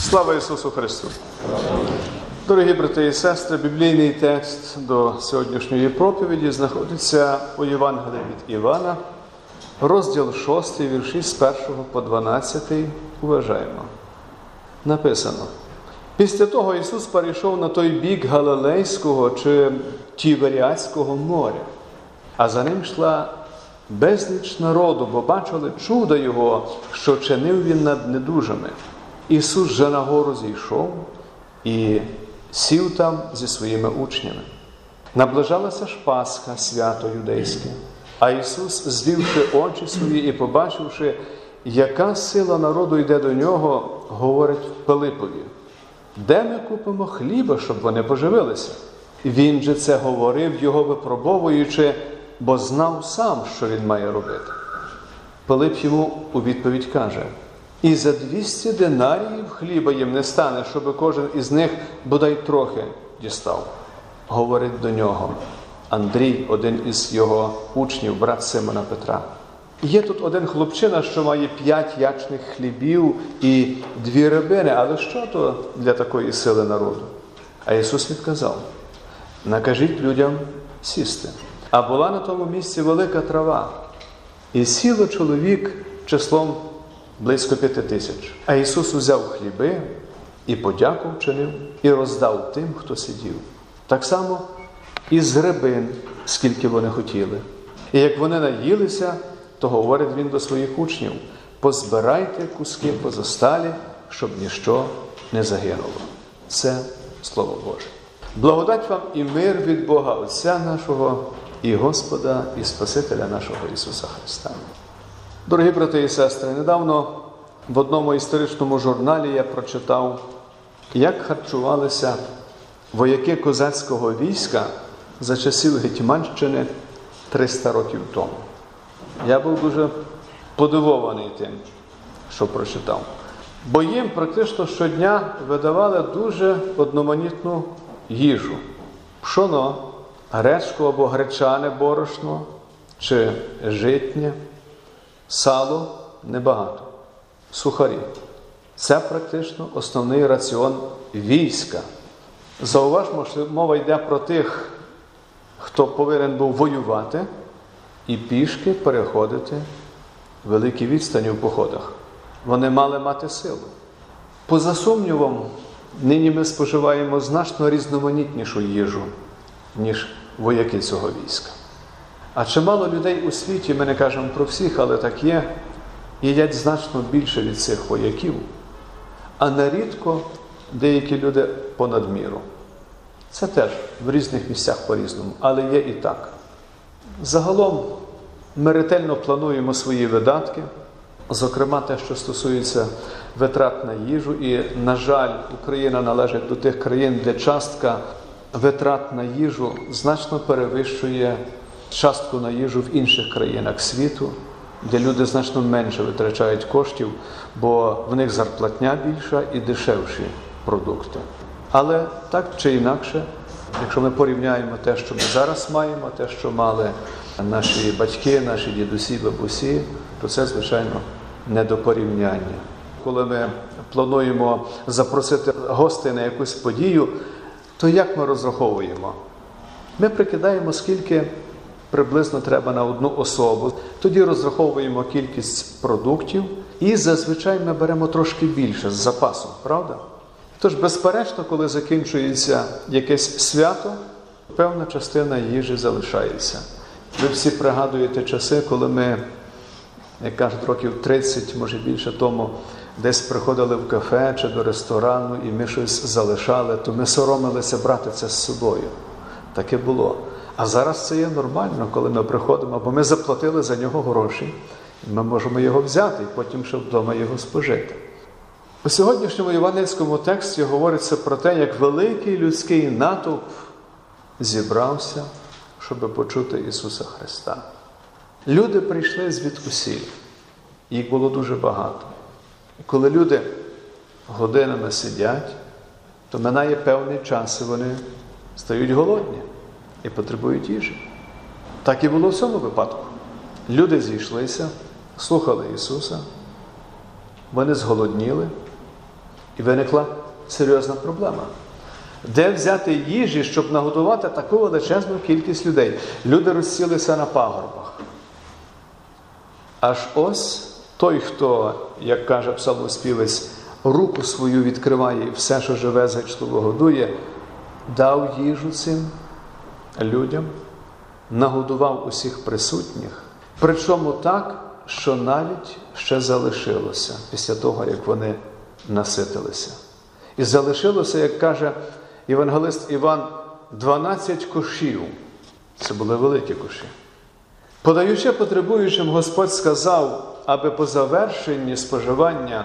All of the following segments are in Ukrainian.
Слава Ісусу Христу! Дорогі брати і сестри, біблійний текст до сьогоднішньої проповіді знаходиться у Євангелії від Івана, розділ 6, вірші з 1 по 12. Уважаємо. Написано. Після того Ісус перейшов на той бік Галилейського чи Тіверіатського моря, а за ним йшла безліч народу, бо бачили чудо Його, що чинив він над недужими. Ісус же на гору зійшов і сів там зі своїми учнями. Наближалася ж Пасха, свято юдейське, а Ісус, звівши очі свої і побачивши, яка сила народу йде до нього, говорить Пилипові, де ми купимо хліба, щоб вони поживилися? Він же це говорив, його випробовуючи, бо знав сам, що він має робити. Пилип йому у відповідь каже: і за 200 динаріїв хліба їм не стане, щоб кожен із них бодай трохи дістав. Говорить до нього Андрій, один із його учнів, брат Симона Петра. Є тут один хлопчина, що має п'ять ячних хлібів і дві рибини, але що то для такої сили народу? А Ісус відказав: накажіть людям сісти. А була на тому місці велика трава, і сіло чоловік числом близько п'яти тисяч. А Ісус узяв хліби і подяку вчинив, і роздав тим, хто сидів. Так само і з рибин, скільки вони хотіли. І як вони наїлися, то говорить він до своїх учнів: позбирайте куски позосталі, щоб ніщо не загинуло. Це Слово Боже. Благодать вам і мир від Бога Отця нашого і Господа, і Спасителя нашого Ісуса Христа. Дорогі брати і сестри, недавно в одному історичному журналі я прочитав, як харчувалися вояки козацького війська за часів Гетьманщини 300 років тому. Я був дуже подивований тим, що прочитав. Бо їм практично щодня видавали дуже одноманітну їжу: пшоно, гречку або гречане борошно чи житнє, сало небагато, сухарі. Це практично основний раціон війська. Зауважмо, що мова йде про тих, хто повинен був воювати і пішки переходити великі відстані в походах. Вони мали мати силу. Поза сумнівом, нині ми споживаємо значно різноманітнішу їжу, ніж вояки цього війська. А чимало людей у світі, ми не кажемо про всіх, але так є, їдять значно більше від цих вояків, а нерідко деякі люди понад міру. Це теж в різних місцях по-різному, але є і так. Загалом ми ретельно плануємо свої видатки, зокрема те, що стосується витрат на їжу, і, на жаль, Україна належить до тих країн, де частка витрат на їжу значно перевищує частку на їжу в інших країнах світу, де люди значно менше витрачають коштів, бо в них зарплатня більша і дешевші продукти. Але так чи інакше, якщо ми порівняємо те, що ми зараз маємо, те, що мали наші батьки, наші дідусі, бабусі, то це, звичайно, не до порівняння. Коли ми плануємо запросити гостей на якусь подію, то як ми розраховуємо? Ми прикидаємо, скільки приблизно треба на одну особу. Тоді розраховуємо кількість продуктів і зазвичай ми беремо трошки більше з запасом, правда? Тож, безперечно, коли закінчується якесь свято, певна частина їжі залишається. Ви всі пригадуєте часи, коли ми, як кажуть, років 30, може більше тому, десь приходили в кафе чи до ресторану, і ми щось залишали, то ми соромилися брати це з собою. Таке було. А зараз це є нормально, коли ми приходимо, бо ми заплатили за нього гроші, і ми можемо його взяти і потім ще вдома його спожити. У сьогоднішньому євангельському тексті говориться про те, як великий людський натовп зібрався, щоб почути Ісуса Христа. Люди прийшли звідусіль, їх було дуже багато. І коли люди годинами сидять, то минає певний час, і вони стають голодні і потребують їжі. Так і було в цьому випадку. Люди зійшлися, слухали Ісуса, вони зголодніли. І виникла серйозна проблема. Де взяти їжі, щоб нагодувати таку величезну кількість людей? Люди розсілися на пагорбах. Аж ось той, хто, як каже псалмоспівець, руку свою відкриває і все, що живе, зачливо годує, дав їжу цим людям, нагодував усіх присутніх, причому так, що навіть ще залишилося після того, як вони наситилися. І залишилося, як каже євангелист Іван, 12 кошів. Це були великі коші. Подаючи потребуючим, Господь сказав, аби по завершенні споживання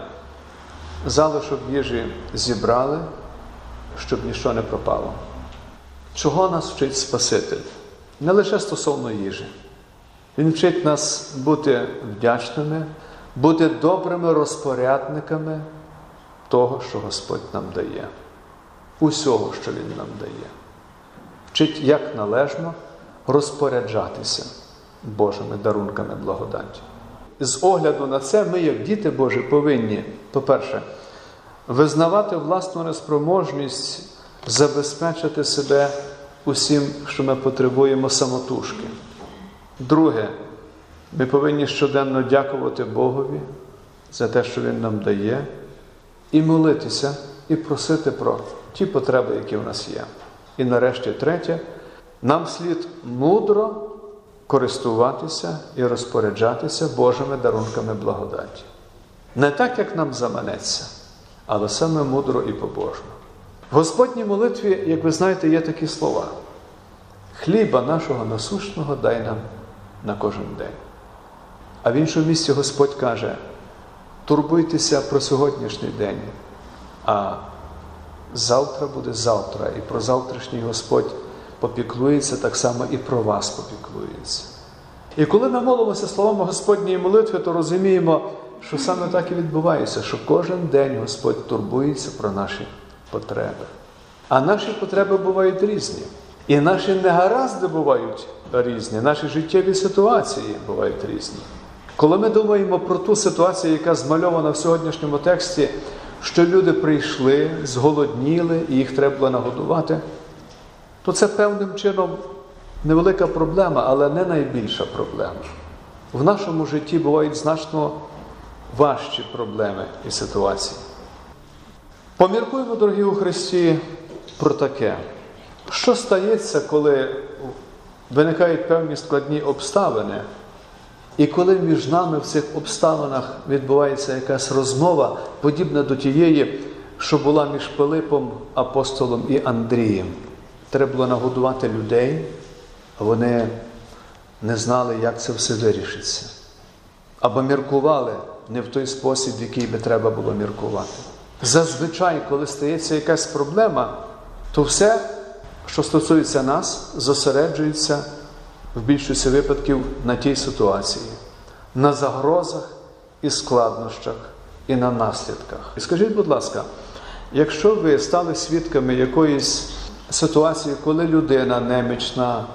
залишок їжі зібрали, щоб ніщо не пропало. Чого нас вчить Спаситель? Не лише стосовно їжі. Він вчить нас бути вдячними, бути добрими розпорядниками того, що Господь нам дає, усього, що Він нам дає. Вчить, як належно розпоряджатися Божими дарунками благодаті. З огляду на це, ми, як діти Божі, повинні, по-перше, визнавати власну неспроможність забезпечити себе усім, що ми потребуємо самотужки. Друге, ми повинні щоденно дякувати Богові за те, що Він нам дає, і молитися, і просити про ті потреби, які в нас є. І нарешті, третє, нам слід мудро користуватися і розпоряджатися Божими дарунками благодаті. Не так, як нам заманеться, але саме мудро і побожно. В Господній молитві, як ви знаєте, є такі слова: хліба нашого насущного дай нам на кожен день. А в іншому місці Господь каже: турбуйтеся про сьогоднішній день, а завтра буде завтра, і про завтрашній Господь попіклується так само і про вас попіклується. І коли ми молимося словами Господньої молитви, то розуміємо, що саме так і відбувається, що кожен день Господь турбується про наші потреби. А наші потреби бувають різні. І наші негаразди бувають різні, наші життєві ситуації бувають різні. Коли ми думаємо про ту ситуацію, яка змальована в сьогоднішньому тексті, що люди прийшли, зголодніли і їх треба було нагодувати, то це певним чином невелика проблема, але не найбільша проблема. В нашому житті бувають значно важчі проблеми і ситуації. Поміркуємо, дорогі у Христі, про таке. Що стається, коли виникають певні складні обставини, і коли між нами в цих обставинах відбувається якась розмова, подібна до тієї, що була між Пилипом, апостолом і Андрієм? Треба було нагодувати людей, а вони не знали, як це все вирішиться. Або міркували не в той спосіб, в який би треба було міркувати. Зазвичай, коли стається якась проблема, то все, що стосується нас, зосереджується в більшості випадків на тій ситуації, на загрозах і складнощах, і на наслідках. І скажіть, будь ласка, якщо ви стали свідками якоїсь ситуації, коли людина немічна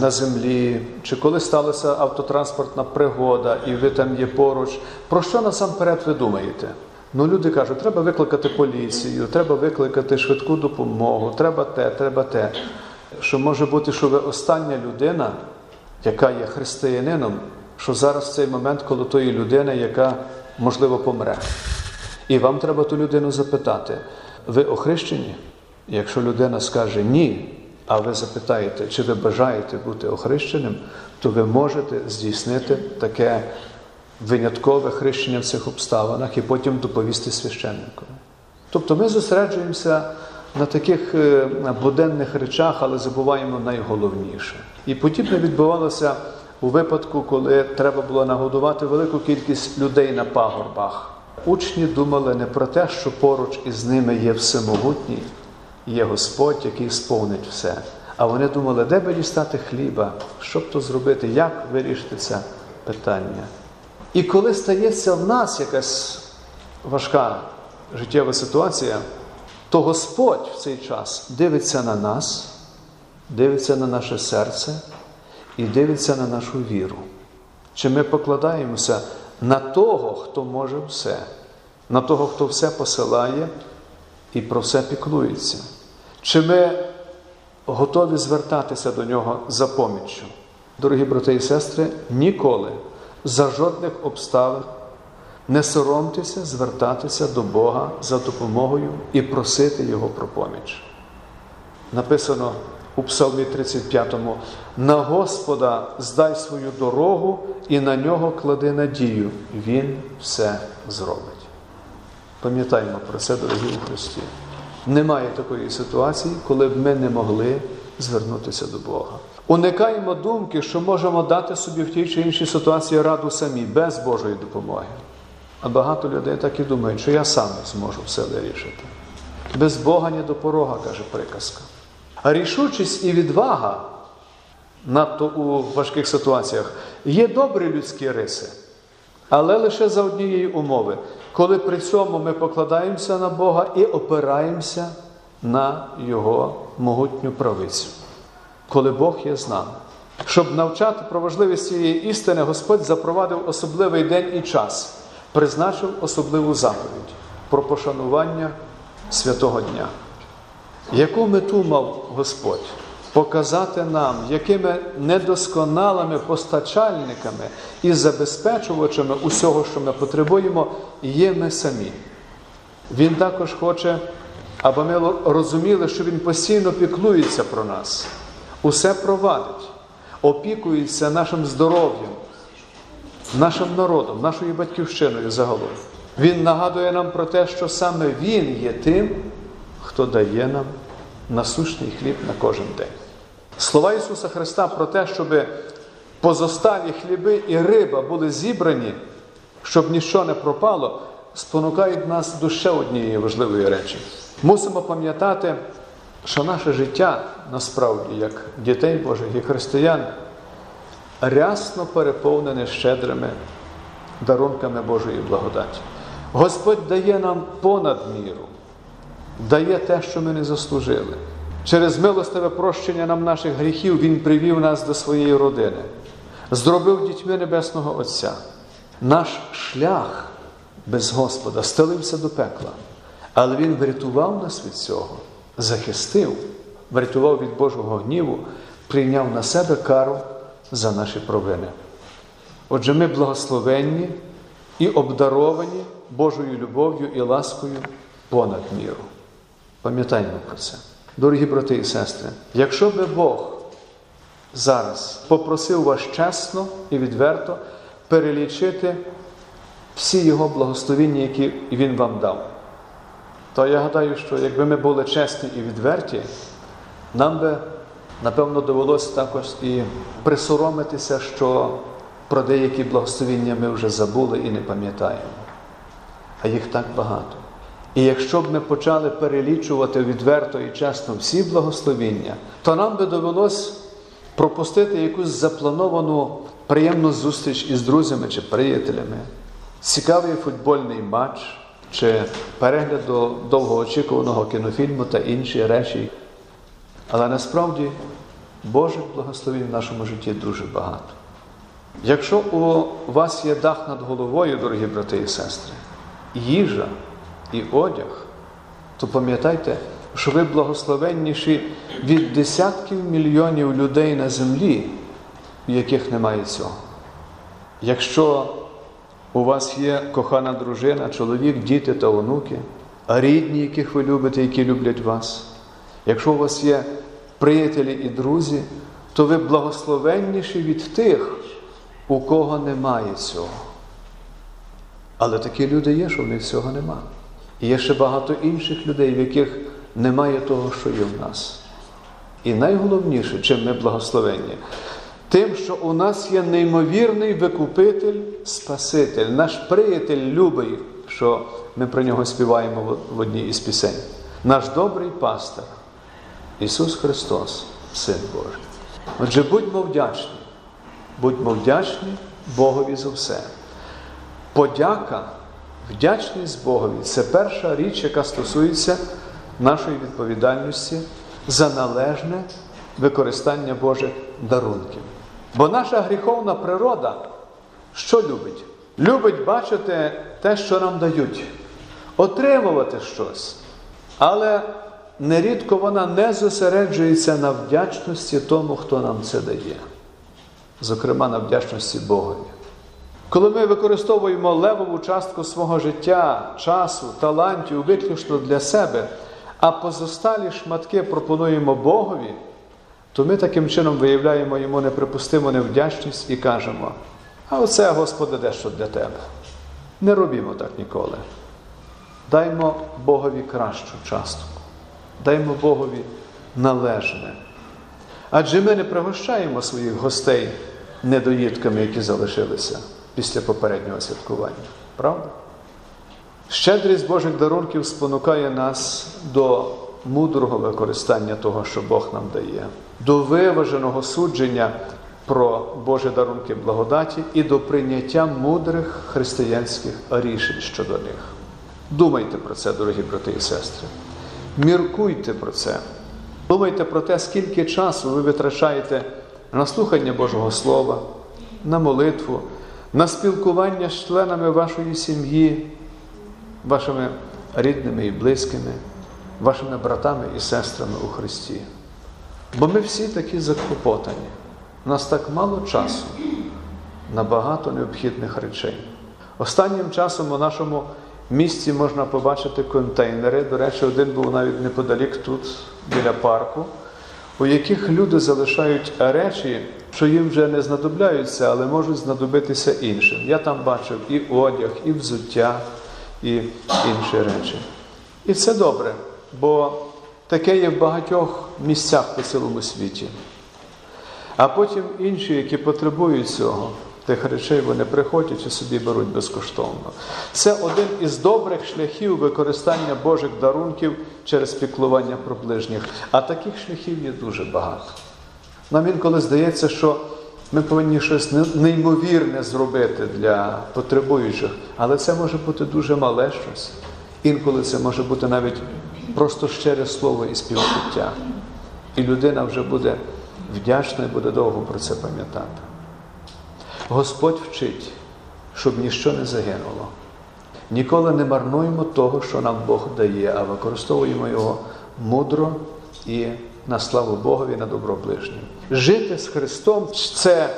на землі, чи коли сталася автотранспортна пригода, і ви там є поруч, про що насамперед ви думаєте? Ну, люди кажуть, треба викликати поліцію, треба викликати швидку допомогу, треба те, треба те. Що може бути, що ви остання людина, яка є християнином, що зараз цей момент коло тої людини, яка, можливо, помре. І вам треба ту людину запитати, ви охрещені? Якщо людина скаже ні, а ви запитаєте, чи ви бажаєте бути охрещеним, то ви можете здійснити таке виняткове хрещення в цих обставинах і потім доповісти священникові. Тобто ми зосереджуємося на таких буденних речах, але забуваємо найголовніше. І подібне відбувалося у випадку, коли треба було нагодувати велику кількість людей на пагорбах. Учні думали не про те, що поруч із ними є всемогутній, є Господь, який сповнить все. А вони думали, де би дістати хліба, що б то зробити, як вирішити це питання. І коли стається в нас якась важка життєва ситуація, то Господь в цей час дивиться на нас, дивиться на наше серце і дивиться на нашу віру. Чи ми покладаємося на того, хто може все, на того, хто все посилає і про все піклується? Чи ми готові звертатися до нього за поміччю? Дорогі брати і сестри, ніколи за жодних обставин не соромтеся звертатися до Бога за допомогою і просити Його про поміч. Написано у Псалмі 35: на Господа здай свою дорогу і на нього клади надію, Він все зробить. Пам'ятаємо про це, дорогі у Христі. Немає такої ситуації, коли б ми не могли звернутися до Бога. Уникаємо думки, що можемо дати собі в тій чи іншій ситуації раду самі, без Божої допомоги. А багато людей так і думають, що я сам зможу все вирішити. Без Бога ні до порога, каже приказка. А рішучість і відвага, надто у важких ситуаціях, є добрі людські риси, але лише за однієї умови, коли при цьому ми покладаємося на Бога і опираємося на Його могутню правицю, коли Бог є з нами. Щоб навчати про важливість цієї істини, Господь запровадив особливий день і час, призначив особливу заповідь про пошанування святого дня. Яку мету мав Господь? Показати нам, якими недосконалими постачальниками і забезпечувачами усього, що ми потребуємо, є ми самі. Він також хоче, аби ми розуміли, що Він постійно піклується про нас, усе провадить, опікується нашим здоров'ям, нашим народом, нашою батьківщиною загалом. Він нагадує нам про те, що саме Він є тим, хто дає нам насущний хліб на кожен день. Слова Ісуса Христа про те, щоб позосталі хліби і риба були зібрані, щоб ніщо не пропало, спонукають нас до ще однієї важливої речі. Мусимо пам'ятати, що наше життя насправді, як дітей Божих і християн, рясно переповнене щедрими дарунками Божої благодаті. Господь дає нам понад міру, дає те, що ми не заслужили. Через милостиве прощення нам наших гріхів Він привів нас до своєї родини, зробив дітьми Небесного Отця. Наш шлях без Господа стелився до пекла, але Він врятував нас від цього, захистив, врятував від Божого гніву, прийняв на себе кару за наші провини. Отже, ми благословенні і обдаровані Божою любов'ю і ласкою понад міру. Пам'ятаємо про це. Дорогі брати і сестри, якщо би Бог зараз попросив вас чесно і відверто перелічити всі Його благословіння, які Він вам дав, то я гадаю, що якби ми були чесні і відверті, нам би, напевно, довелося також і присоромитися, що про деякі благословіння ми вже забули і не пам'ятаємо. А їх так багато. І якщо б ми почали перелічувати відверто і чесно всі благословіння, то нам би довелось пропустити якусь заплановану приємну зустріч із друзями чи приятелями, цікавий футбольний матч чи перегляд до довгоочікуваного кінофільму та інші речі. Але насправді Божих благословень в нашому житті дуже багато. Якщо у вас є дах над головою, дорогі брати і сестри, їжа і одяг, то пам'ятайте, що ви благословенніші від десятків мільйонів людей на землі, у яких немає цього. Якщо у вас є кохана дружина, чоловік, діти та онуки, рідні, яких ви любите, які люблять вас, якщо у вас є приятелі і друзі, то ви благословенніші від тих, у кого немає цього. Але такі люди є, що в них цього нема. І є ще багато інших людей, в яких немає того, що є в нас. І найголовніше, чим ми благословенні, тим, що у нас є неймовірний викупитель, Спаситель, наш приятель любий, що ми про нього співаємо в одній із пісень. Наш добрий пастир, Ісус Христос, Син Божий. Отже, будьмо вдячні, будьмо вдячні Богові за все. Подяка, вдячність Богові це перша річ, яка стосується нашої відповідальності за належне використання Божих дарунків. Бо наша гріховна природа що любить? Любить бачити те, що нам дають. отримувати щось. Але нерідко вона не зосереджується на вдячності тому, хто нам це дає. Зокрема, на вдячності Богові. Коли ми використовуємо левову частку свого життя, часу, талантів виключно для себе, а позосталі шматки пропонуємо Богові, то ми таким чином виявляємо йому неприпустиму невдячність і кажемо: а оце, Господи, дещо для Тебе. Не робімо так ніколи. Даймо Богові кращу частку, даймо Богові належне. Адже ми не пригощаємо своїх гостей недоїдками, які залишилися після попереднього святкування. Правда? Щедрість Божих дарунків спонукає нас до мудрого використання того, що Бог нам дає, до виваженого судження про Божі дарунки благодаті і до прийняття мудрих християнських рішень щодо них. Думайте про це, дорогі брати і сестри. Міркуйте про це. Думайте про те, скільки часу ви витрачаєте на слухання Божого Слова, на молитву, на спілкування з членами вашої сім'ї, вашими рідними і близькими, вашими братами і сестрами у Христі. Бо ми всі такі заклопотані. У нас так мало часу на багато необхідних речей. Останнім часом у нашому місті можна побачити контейнери. До речі, один був навіть неподалік тут, біля парку, у яких люди залишають речі, що їм вже не знадобляються, але можуть знадобитися іншим. Я там бачив і одяг, і взуття, і інші речі. І це добре, бо таке є в багатьох місцях по цілому світі. А потім інші, які потребують цього, тих речей вони приходять і собі беруть безкоштовно. Це один із добрих шляхів використання Божих дарунків через піклування про ближніх. А таких шляхів є дуже багато. Нам інколи здається, що ми повинні щось неймовірне зробити для потребуючих, але це може бути дуже мале щось. Інколи це може бути навіть просто щире слово і співчуття. І людина вже буде вдячна і буде довго про це пам'ятати. Господь вчить, щоб ніщо не загинуло. Ніколи не марнуємо того, що нам Бог дає, а використовуємо його мудро і на славу Богові, на добро ближнім. Жити з Христом це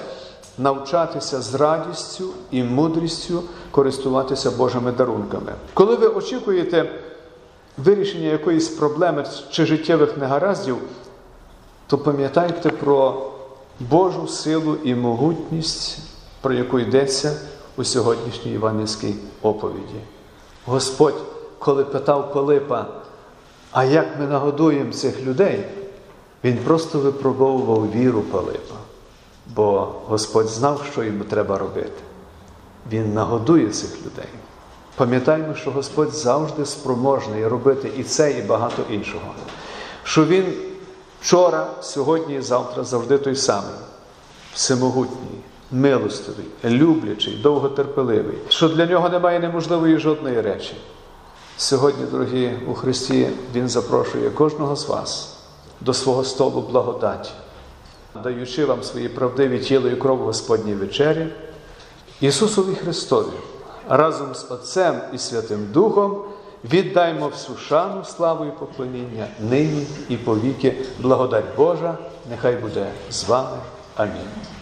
навчатися з радістю і мудрістю користуватися Божими дарунками. Коли ви очікуєте вирішення якоїсь проблеми чи життєвих негараздів, то пам'ятайте про Божу силу і могутність, про яку йдеться у сьогоднішній Іванівській оповіді. Господь, коли питав Пилипа, а як ми нагодуємо цих людей, він просто випробовував віру Пилипа, бо Господь знав, що йому треба робити. Він нагодує цих людей. Пам'ятаємо, що Господь завжди спроможний робити і це, і багато іншого. Що Він вчора, сьогодні і завтра завжди той самий, всемогутній, милостивий, люблячий, довготерпеливий, що для нього немає неможливої жодної речі. Сьогодні, дорогі у Христі, Він запрошує кожного з вас до свого столу благодаті, даючи вам свої правдиві тіло і кров Господній вечері, Ісусові Христові разом з Отцем і Святим Духом віддаймо всю шану, славу і поклоніння нині і повіки. Благодать Божа, нехай буде з вами. Амінь.